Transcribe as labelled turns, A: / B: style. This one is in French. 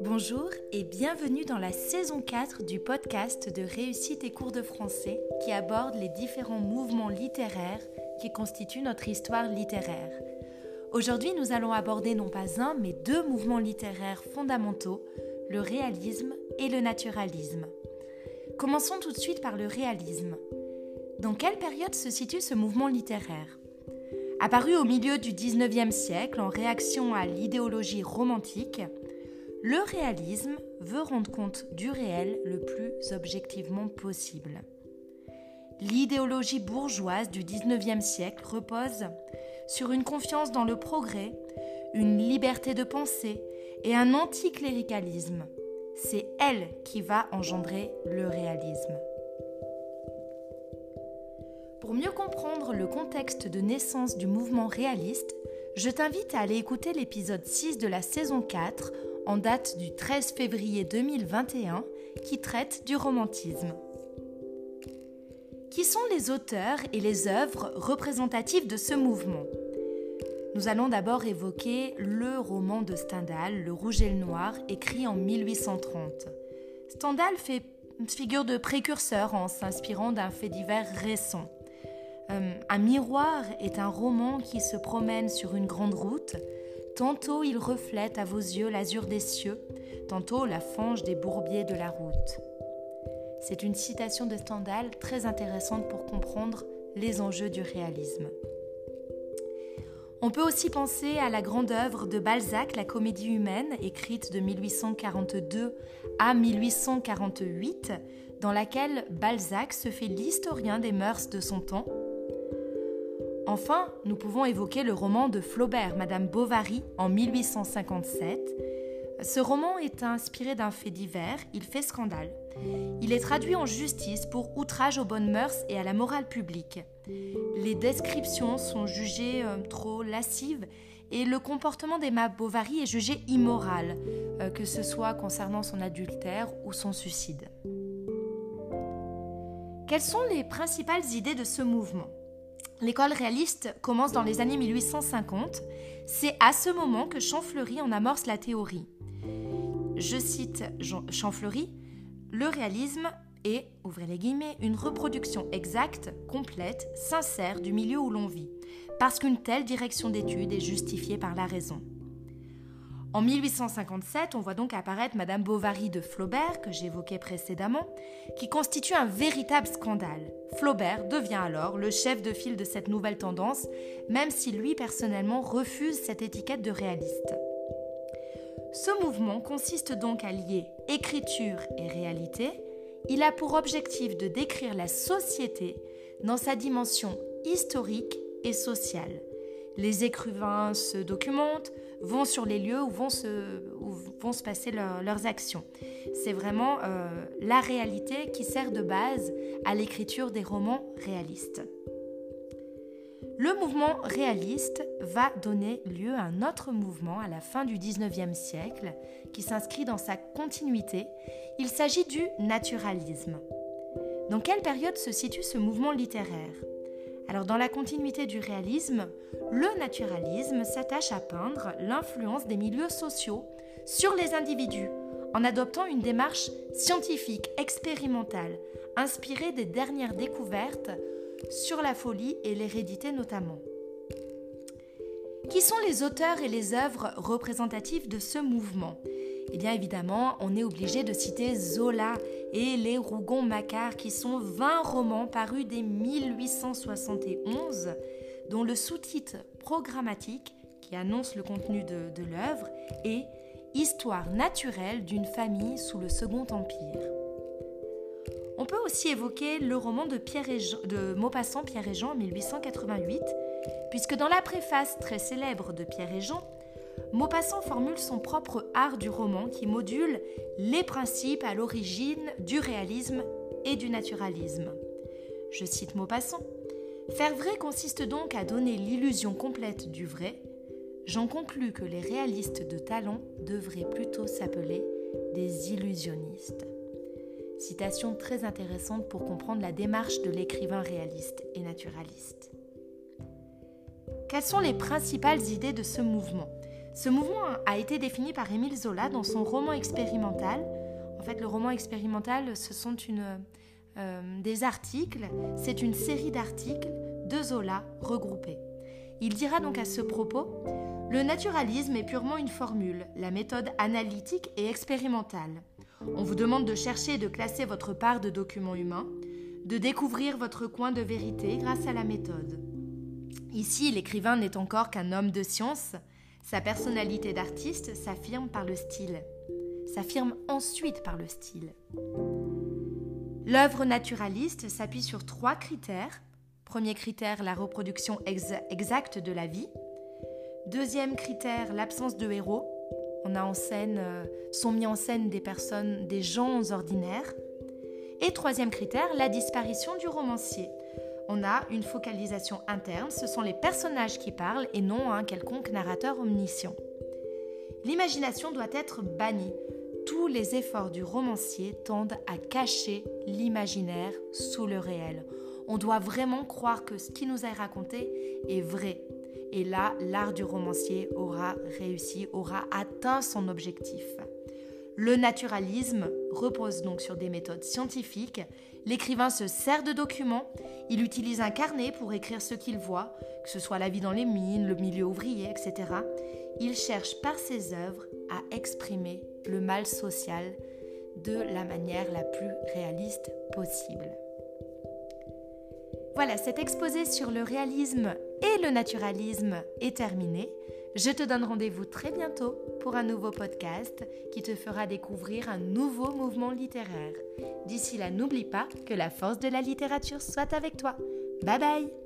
A: Bonjour et bienvenue dans la saison 4 du podcast de Réussite et cours de français qui aborde les différents mouvements littéraires qui constituent notre histoire littéraire. Aujourd'hui, nous allons aborder non pas un, mais deux mouvements littéraires fondamentaux, le réalisme et le naturalisme. Commençons tout de suite par le réalisme. Dans quelle période se situe ce mouvement littéraire? Apparu au milieu du XIXe siècle en réaction à l'idéologie romantique, le réalisme veut rendre compte du réel le plus objectivement possible. L'idéologie bourgeoise du XIXe siècle repose sur une confiance dans le progrès, une liberté de pensée et un anticléricalisme. C'est elle qui va engendrer le réalisme. Pour mieux comprendre le contexte de naissance du mouvement réaliste, je t'invite à aller écouter l'épisode 6 de la saison 4 en date du 13 février 2021 qui traite du romantisme. Qui sont les auteurs et les œuvres représentatives de ce mouvement? Nous allons d'abord évoquer le roman de Stendhal, Le Rouge et le Noir, écrit en 1830. Stendhal fait figure de précurseur en s'inspirant d'un fait divers récent. Euh, un miroir est un roman qui se promène sur une grande route. Tantôt il reflète à vos yeux l'azur des cieux, tantôt la fange des bourbiers de la route. C'est une citation de Stendhal très intéressante pour comprendre les enjeux du réalisme. On peut aussi penser à la grande œuvre de Balzac, La Comédie humaine, écrite de 1842 à 1848, dans laquelle Balzac se fait l'historien des mœurs de son temps Enfin, nous pouvons évoquer le roman de Flaubert, Madame Bovary, en 1857. Ce roman est inspiré d'un fait divers, il fait scandale. Il est traduit en justice pour outrage aux bonnes mœurs et à la morale publique. Les descriptions sont jugées euh, trop lascives et le comportement d'Emma Bovary est jugé immoral, euh, que ce soit concernant son adultère ou son suicide. Quelles sont les principales idées de ce mouvement? L'école réaliste commence dans les années 1850. C'est à ce moment que Champfleury en amorce la théorie. Je cite Champfleury Le réalisme est, ouvrez les guillemets, une reproduction exacte, complète, sincère du milieu où l'on vit, parce qu'une telle direction d'étude est justifiée par la raison. En 1857, on voit donc apparaître Madame Bovary de Flaubert, que j'évoquais précédemment, qui constitue un véritable scandale. Flaubert devient alors le chef de file de cette nouvelle tendance, même si lui personnellement refuse cette étiquette de réaliste. Ce mouvement consiste donc à lier écriture et réalité. Il a pour objectif de décrire la société dans sa dimension historique et sociale. Les écrivains se documentent, vont sur les lieux où vont se, passer leurs actions. C'est vraiment euh, la réalité qui sert de base à l'écriture des romans réalistes. Le mouvement réaliste va donner lieu à un autre mouvement à la fin du 19e siècle qui s'inscrit dans sa continuité. Il s'agit du naturalisme. Dans quelle période se situe ce mouvement littéraire? Alors dans la continuité du réalisme, le naturalisme s'attache à peindre l'influence des milieux sociaux sur les individus en adoptant une démarche scientifique, expérimentale, inspirée des dernières découvertes sur la folie et l'hérédité notamment. Qui sont les auteurs et les œuvres représentatives de ce mouvement? Eh bien évidemment, on est obligé de citer Zola et les Rougon-Macquart, qui sont 20 romans parus dès 1871, dont le sous-titre programmatique, qui annonce le contenu de, l'œuvre, est Histoire naturelle d'une famille sous le Second Empire. On peut aussi évoquer le roman de, de Maupassant Pierre et Jean en 1888, puisque dans la préface très célèbre de Pierre et Jean, Maupassant formule son propre art du roman qui module les principes à l'origine du réalisme et du naturalisme. Je cite Maupassant. Faire vrai consiste donc à donner l'illusion complète du vrai. J'en conclus que les réalistes de talent devraient plutôt s'appeler des illusionnistes. Citation très intéressante pour comprendre la démarche de l'écrivain réaliste et naturaliste. quelles sont les principales idées de ce mouvement? Ce mouvement a été défini par Émile Zola dans son roman expérimental. En fait, le roman expérimental, ce sont euh, des articles, c'est une série d'articles de Zola regroupés. Il dira donc à ce propos Le naturalisme est purement une formule, la méthode analytique et expérimentale. On vous demande de chercher et de classer votre part de documents humains, de découvrir votre coin de vérité grâce à la méthode. Ici, l'écrivain n'est encore qu'un homme de science, sa personnalité d'artiste s'affirme par le style, s'affirme ensuite par le style. L'œuvre naturaliste s'appuie sur trois critères Premier critère, la reproduction exacte de la vie. Deuxième critère, l'absence de héros. On a en scène, euh, sont mis en scène des personnes, des gens ordinaires. Et troisième critère, la disparition du romancier. On a une focalisation interne, ce sont les personnages qui parlent et non un quelconque narrateur omniscient. L'imagination doit être bannie. Tous les efforts du romancier tendent à cacher l'imaginaire sous le réel on doit vraiment croire que ce qui nous est raconté est vrai. Et là, l'art du romancier aura réussi, aura atteint son objectif. Le naturalisme repose donc sur des méthodes scientifiques. L'écrivain se sert de documents, il utilise un carnet pour écrire ce qu'il voit, que ce soit la vie dans les mines, le milieu ouvrier, etc. Il cherche par ses œuvres à exprimer le mal social de la manière la plus réaliste possible. Voilà, cet exposé sur le réalisme et le naturalisme est terminé. Je te donne rendez-vous très bientôt pour un nouveau podcast qui te fera découvrir un nouveau mouvement littéraire. D'ici là, n'oublie pas que la force de la littérature soit avec toi. Bye bye